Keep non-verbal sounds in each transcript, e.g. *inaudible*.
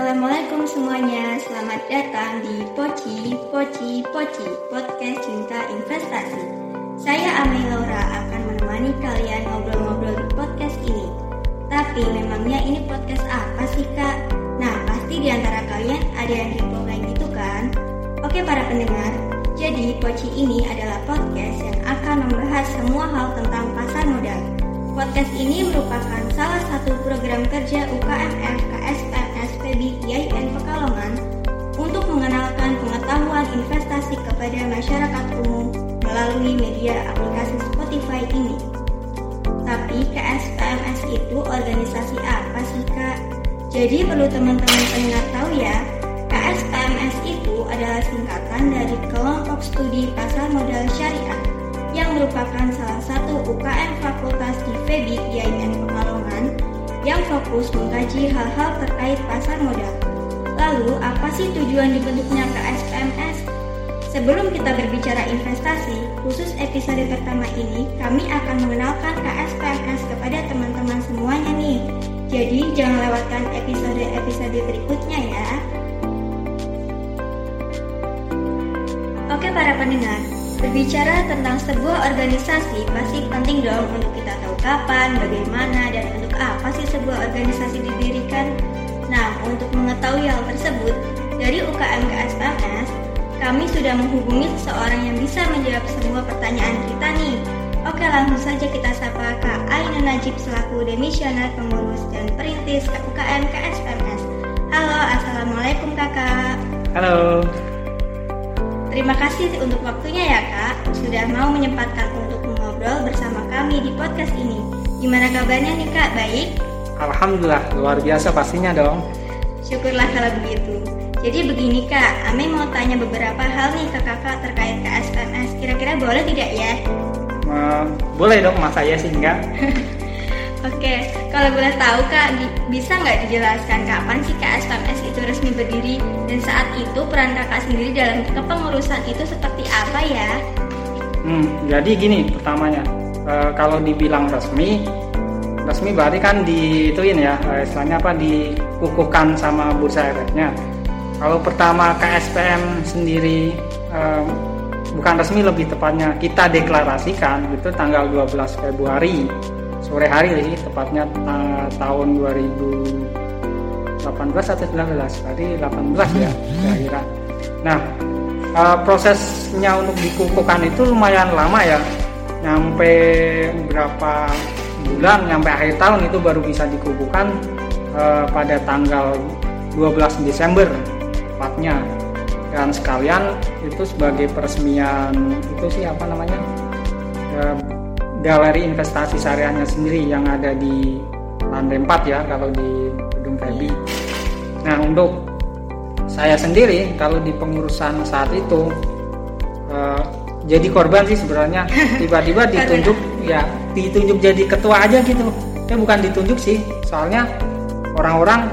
Assalamualaikum semuanya, selamat datang di Poci, Poci, Poci, Podcast Cinta Investasi. Saya Amel Laura akan menemani kalian ngobrol-ngobrol di podcast ini. Tapi memangnya ini podcast apa sih kak? Nah pasti di antara kalian ada yang kepo kayak gitu kan? Oke para pendengar, jadi Poci ini adalah podcast yang akan membahas semua hal tentang pasar modal. Podcast ini merupakan salah satu program kerja UKMF KSPMS PB IAIN Pekalongan untuk mengenalkan pengetahuan investasi kepada masyarakat umum melalui media aplikasi Spotify ini. Tapi KSPMS itu organisasi apa sih kak? Jadi perlu teman-teman pendengar tahu ya, KSPMS itu adalah singkatan dari Kelompok Studi Pasar Modal Syariah yang merupakan salah satu UKM fakultas di FEBI IAIN Pekalongan yang fokus mengkaji hal-hal terkait pasar modal. Lalu, apa sih tujuan dibentuknya KSPMS? Sebelum kita berbicara investasi, khusus episode pertama ini, kami akan mengenalkan KSPMS kepada teman-teman semuanya nih. Jadi, jangan lewatkan episode-episode berikutnya ya. Oke para pendengar, berbicara tentang sebuah organisasi pasti penting dong untuk kita tahu kapan, bagaimana, dan untuk apa sih sebuah organisasi didirikan. Nah, untuk mengetahui hal tersebut, dari UKM KSPMS, kami sudah menghubungi seseorang yang bisa menjawab semua pertanyaan kita nih. Oke, langsung saja kita sapa Kak Aina Najib selaku demisioner pengurus dan perintis UKM KSPMS. Halo, Assalamualaikum Kakak. Halo. Terima kasih untuk waktunya ya Kak, sudah mau menyempatkan untuk mengobrol bersama kami di podcast ini. Gimana kabarnya nih Kak, baik? Alhamdulillah, luar biasa pastinya dong. Syukurlah kalau begitu. Jadi begini Kak, Ame mau tanya beberapa hal nih ke Kakak terkait KSPMS. Kira-kira boleh tidak ya? Uh, boleh dong, masa ya sih enggak? *laughs* Oke, kalau boleh tahu Kak, bisa nggak dijelaskan kapan sih KSPMS itu resmi berdiri dan saat itu peran Kakak sendiri dalam kepengurusan itu seperti apa ya? Hmm, jadi gini pertamanya, e, kalau dibilang resmi, resmi berarti kan diituin ya, e, istilahnya apa dikukuhkan sama bursa efeknya. Kalau pertama KSPM sendiri e, bukan resmi lebih tepatnya kita deklarasikan itu tanggal 12 Februari sore hari sih tepatnya ta tahun 2018 atau 19 tadi 18 ya kira-kira. Nah uh, prosesnya untuk dikukuhkan itu lumayan lama ya. Nyampe berapa bulan nyampe akhir tahun itu baru bisa dikukuhkan uh, pada tanggal 12 Desember tepatnya. Dan sekalian itu sebagai peresmian itu sih apa namanya? Uh, galeri investasi syariahnya sendiri yang ada di lantai 4 ya kalau di gedung Febi. Nah untuk saya sendiri kalau di pengurusan saat itu uh, jadi korban sih sebenarnya *laughs* tiba-tiba ditunjuk ya ditunjuk jadi ketua aja gitu. Ya bukan ditunjuk sih soalnya orang-orang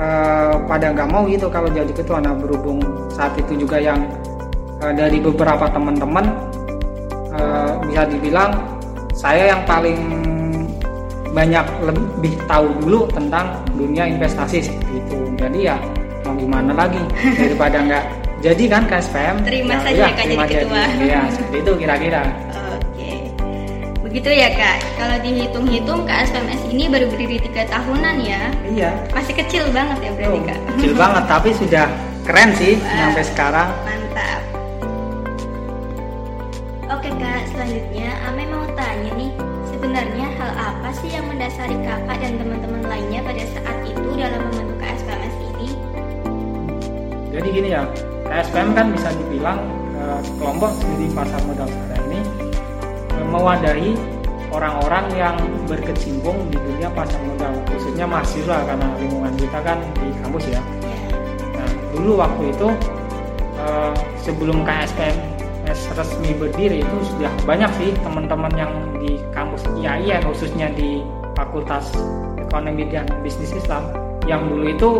uh, pada nggak mau gitu kalau jadi ketua. Nah berhubung saat itu juga yang uh, dari beberapa teman-teman uh, bisa dibilang saya yang paling banyak lebih tahu dulu tentang dunia investasi seperti itu. Jadi ya mau gimana lagi? *laughs* Daripada nggak jadi kan KSPM terima ya, saja ya, kak jadi ketua. Ya seperti itu kira-kira. Oke. Begitu ya kak. Kalau dihitung-hitung KSPMS ini baru berdiri tiga tahunan ya? Iya. Masih kecil banget ya berarti oh, kak? kecil banget tapi sudah keren sih *laughs* Wah, sampai sekarang. mantap. Oke kak selanjutnya. Ame mau tanya nih sebenarnya hal apa sih yang mendasari kakak dan teman-teman lainnya pada saat itu dalam membentuk KSPMS ini? Jadi gini ya, KSPM kan bisa dibilang eh, kelompok studi pasar modal syariah ini eh, mewadahi orang-orang yang berkecimpung di dunia pasar modal, khususnya mahasiswa karena lingkungan kita kan di kampus ya. Nah, dulu waktu itu eh, sebelum KSPM resmi berdiri itu sudah banyak sih teman-teman yang di kampus IAIN khususnya di Fakultas Ekonomi dan Bisnis Islam yang dulu itu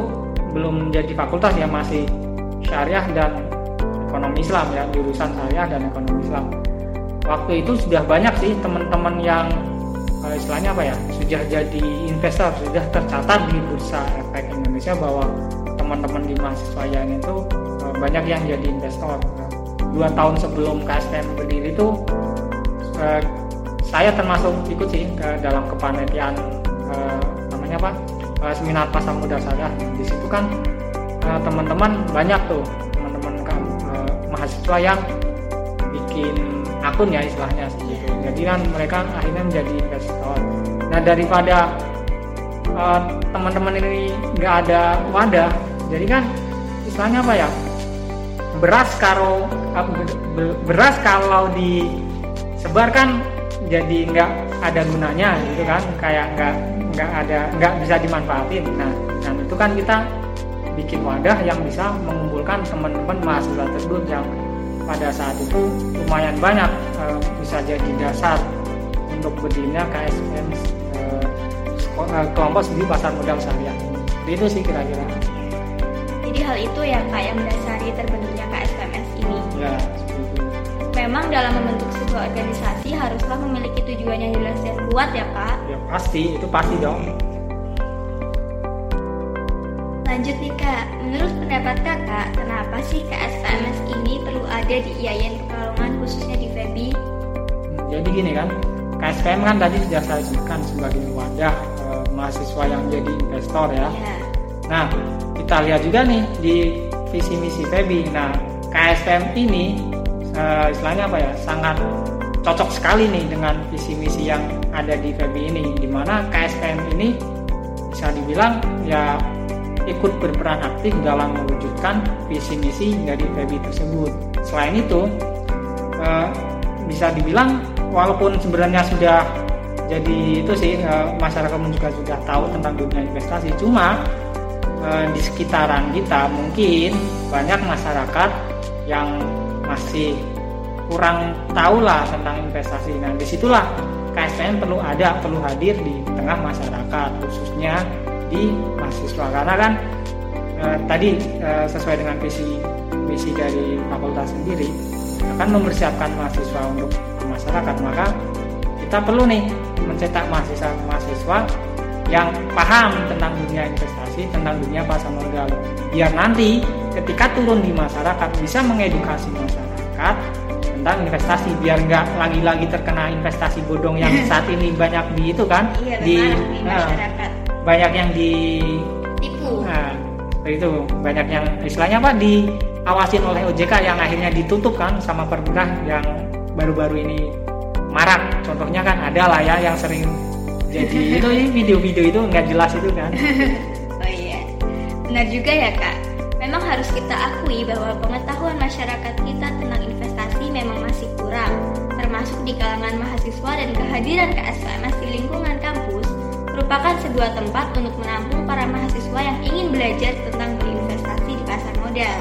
belum menjadi fakultas ya masih syariah dan ekonomi Islam ya jurusan syariah dan ekonomi Islam. Waktu itu sudah banyak sih teman-teman yang uh, istilahnya apa ya sudah jadi investor sudah tercatat di bursa efek Indonesia bahwa teman-teman di mahasiswa yang itu uh, banyak yang jadi investor dua tahun sebelum KSPM berdiri itu uh, saya termasuk ikut sih ke dalam kepanitiaan uh, namanya apa uh, seminar pasar modal sadar di situ kan uh, teman-teman banyak tuh teman-teman uh, mahasiswa yang bikin akun ya istilahnya gitu. Jadi kan mereka akhirnya menjadi investor. Nah daripada uh, teman-teman ini nggak ada wadah, jadi kan istilahnya apa ya? Beras uh, beras kalau disebarkan jadi nggak ada gunanya gitu kan, kayak nggak nggak ada nggak bisa dimanfaatin. Nah, dan itu kan kita bikin wadah yang bisa mengumpulkan teman-teman mahasiswa tersebut yang pada saat itu lumayan banyak e, bisa jadi dasar untuk berdirinya KSM e, eh, kelompok studi pasar modal syariah. Itu sih kira-kira. Jadi hal itu ya kak yang mendasari terbentuknya. Ya, Memang dalam membentuk sebuah organisasi haruslah memiliki tujuan yang jelas dan kuat ya kak. Ya pasti, itu pasti dong. Lanjut nih kak, menurut pendapat kakak, kenapa sih KSPMS ini perlu ada di IAIN Pekalongan khususnya di FEBI? Hmm, jadi gini kan, KSPM kan tadi sudah saya sebutkan sebagai wadah e, mahasiswa yang jadi investor ya. Ya. Nah, kita lihat juga nih di visi misi FEBI. Nah, KSPM ini e, istilahnya apa ya, sangat cocok sekali nih dengan visi misi yang ada di FEBI ini, di mana KSPM ini bisa dibilang ya ikut berperan aktif dalam mewujudkan visi misi dari FEBI tersebut. Selain itu, eh, bisa dibilang walaupun sebenarnya sudah jadi itu sih eh, masyarakat juga sudah tahu tentang dunia investasi, cuma di sekitaran kita mungkin banyak masyarakat yang masih kurang tahu lah tentang investasi. Nah di situlah KSPM perlu ada, perlu hadir di tengah masyarakat, khususnya di mahasiswa. Karena kan eh, tadi eh, sesuai dengan visi misi dari fakultas sendiri akan mempersiapkan mahasiswa untuk masyarakat. Maka kita perlu nih mencetak mahasiswa-mahasiswa yang paham tentang dunia investasi tentang dunia pasar modal. Biar nanti ketika turun di masyarakat bisa mengedukasi masyarakat tentang investasi biar nggak lagi-lagi terkena investasi bodong yang *laughs* saat ini banyak di itu kan Iya, di, di nah, masyarakat. banyak yang di Tipu. nah, seperti itu banyak yang istilahnya apa diawasin oleh OJK yang akhirnya ditutup kan sama perintah yang baru-baru ini marak contohnya kan ada lah ya yang sering jadi *laughs* itu video-video itu nggak jelas itu kan *laughs* Oh iya, benar juga ya kak. Memang harus kita akui bahwa pengetahuan masyarakat kita tentang investasi memang masih kurang, termasuk di kalangan mahasiswa dan kehadiran KSPMS di lingkungan kampus merupakan sebuah tempat untuk menampung para mahasiswa yang ingin belajar tentang berinvestasi di pasar modal.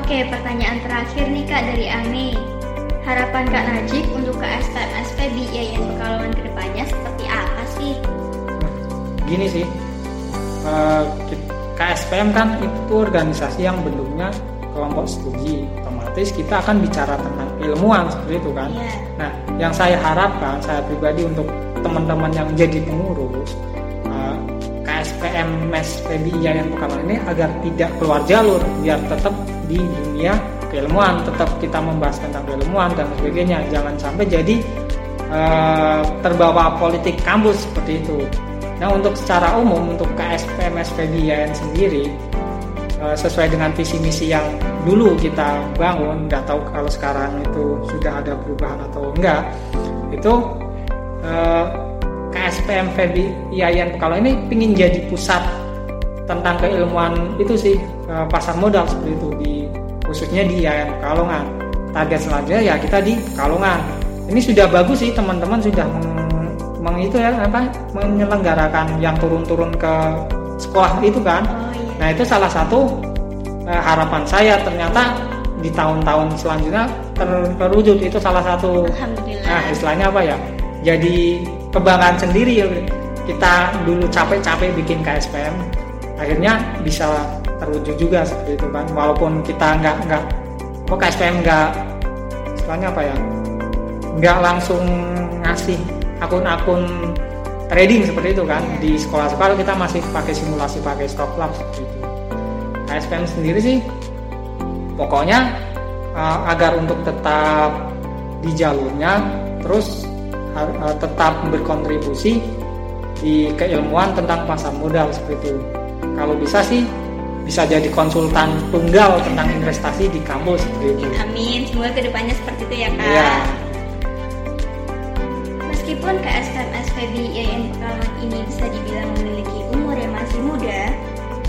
Oke, pertanyaan terakhir nih kak dari Ame. Harapan Kak Najib untuk KSPMS PBI IAIN Pekalongan ke depannya seperti apa sih? gini sih KSPM kan itu organisasi yang bentuknya kelompok studi otomatis kita akan bicara tentang ilmuwan seperti itu kan Iya. Nah, yang saya harapkan saya pribadi untuk teman-teman yang jadi pengurus eh, KSPM MES PBI yang Pekalongan ini agar tidak keluar jalur biar tetap di dunia keilmuan, tetap kita membahas tentang keilmuan dan sebagainya. Jangan sampai jadi eh, terbawa politik kampus seperti itu. Nah, untuk secara umum untuk MES PBI sendiri eh, sesuai dengan visi misi yang dulu kita bangun nggak tahu kalau sekarang itu sudah ada perubahan atau enggak itu eh, KSPM Febi IAIN Pekalongan ini ingin jadi pusat tentang keilmuan itu sih eh, pasar modal seperti itu di khususnya di IAIN Pekalongan target selanjutnya ya kita di Pekalongan ini sudah bagus sih teman-teman sudah meng, meng- itu ya apa menyelenggarakan yang turun-turun ke sekolah itu kan. Oh iya. Nah itu salah satu eh, harapan saya. Ternyata di tahun-tahun selanjutnya ter- terwujud. Itu salah satu Alhamdulillah. nah istilahnya apa ya jadi kebanggaan sendiri. Ya kita dulu capek-capek bikin KSPM akhirnya bisa terwujud juga seperti itu kan. Walaupun kita nggak nggak kok KSPM nggak istilahnya apa ya nggak langsung ngasih akun-akun trading seperti itu kan di sekolah-sekolah kita masih pakai simulasi pakai stop loss seperti itu KSPM sendiri sih pokoknya uh, agar untuk tetap di jalurnya terus uh, tetap berkontribusi di keilmuan tentang pasar modal seperti itu kalau bisa sih bisa jadi konsultan tunggal tentang investasi di kampus seperti itu. Amin, semoga ke depannya seperti itu ya kak. Iya. Meskipun KSM SPB IAIN Pekalongan ini bisa dibilang memiliki umur yang masih muda,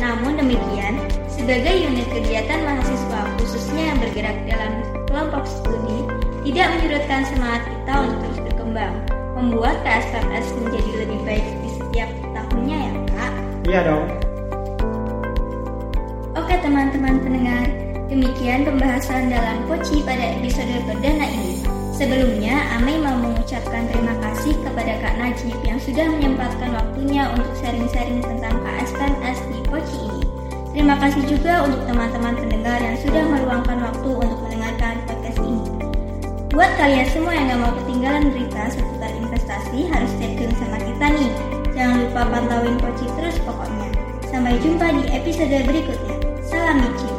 namun demikian, sebagai unit kegiatan mahasiswa khususnya yang bergerak dalam kelompok studi, tidak menyurutkan semangat kita untuk terus berkembang, membuat KSMS menjadi lebih baik di setiap tahunnya ya kak. Iya dong. Oke teman-teman pendengar, demikian pembahasan dalam Poci pada episode perdana ini. Sebelumnya, Ame mau mengucapkan terima kasih kepada Kak Najib yang sudah menyempatkan waktunya untuk sharing-sharing tentang KSPMS di Poci ini. Terima kasih juga untuk teman-teman pendengar yang sudah meluangkan waktu untuk mendengarkan podcast ini. Buat kalian semua yang gak mau ketinggalan berita seputar investasi, harus stay tune sama kita nih. Jangan lupa pantauin Poci terus pokoknya. Sampai jumpa di episode berikutnya. Salam Michi.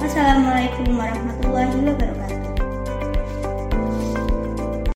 Wassalamualaikum warahmatullahi wabarakatuh.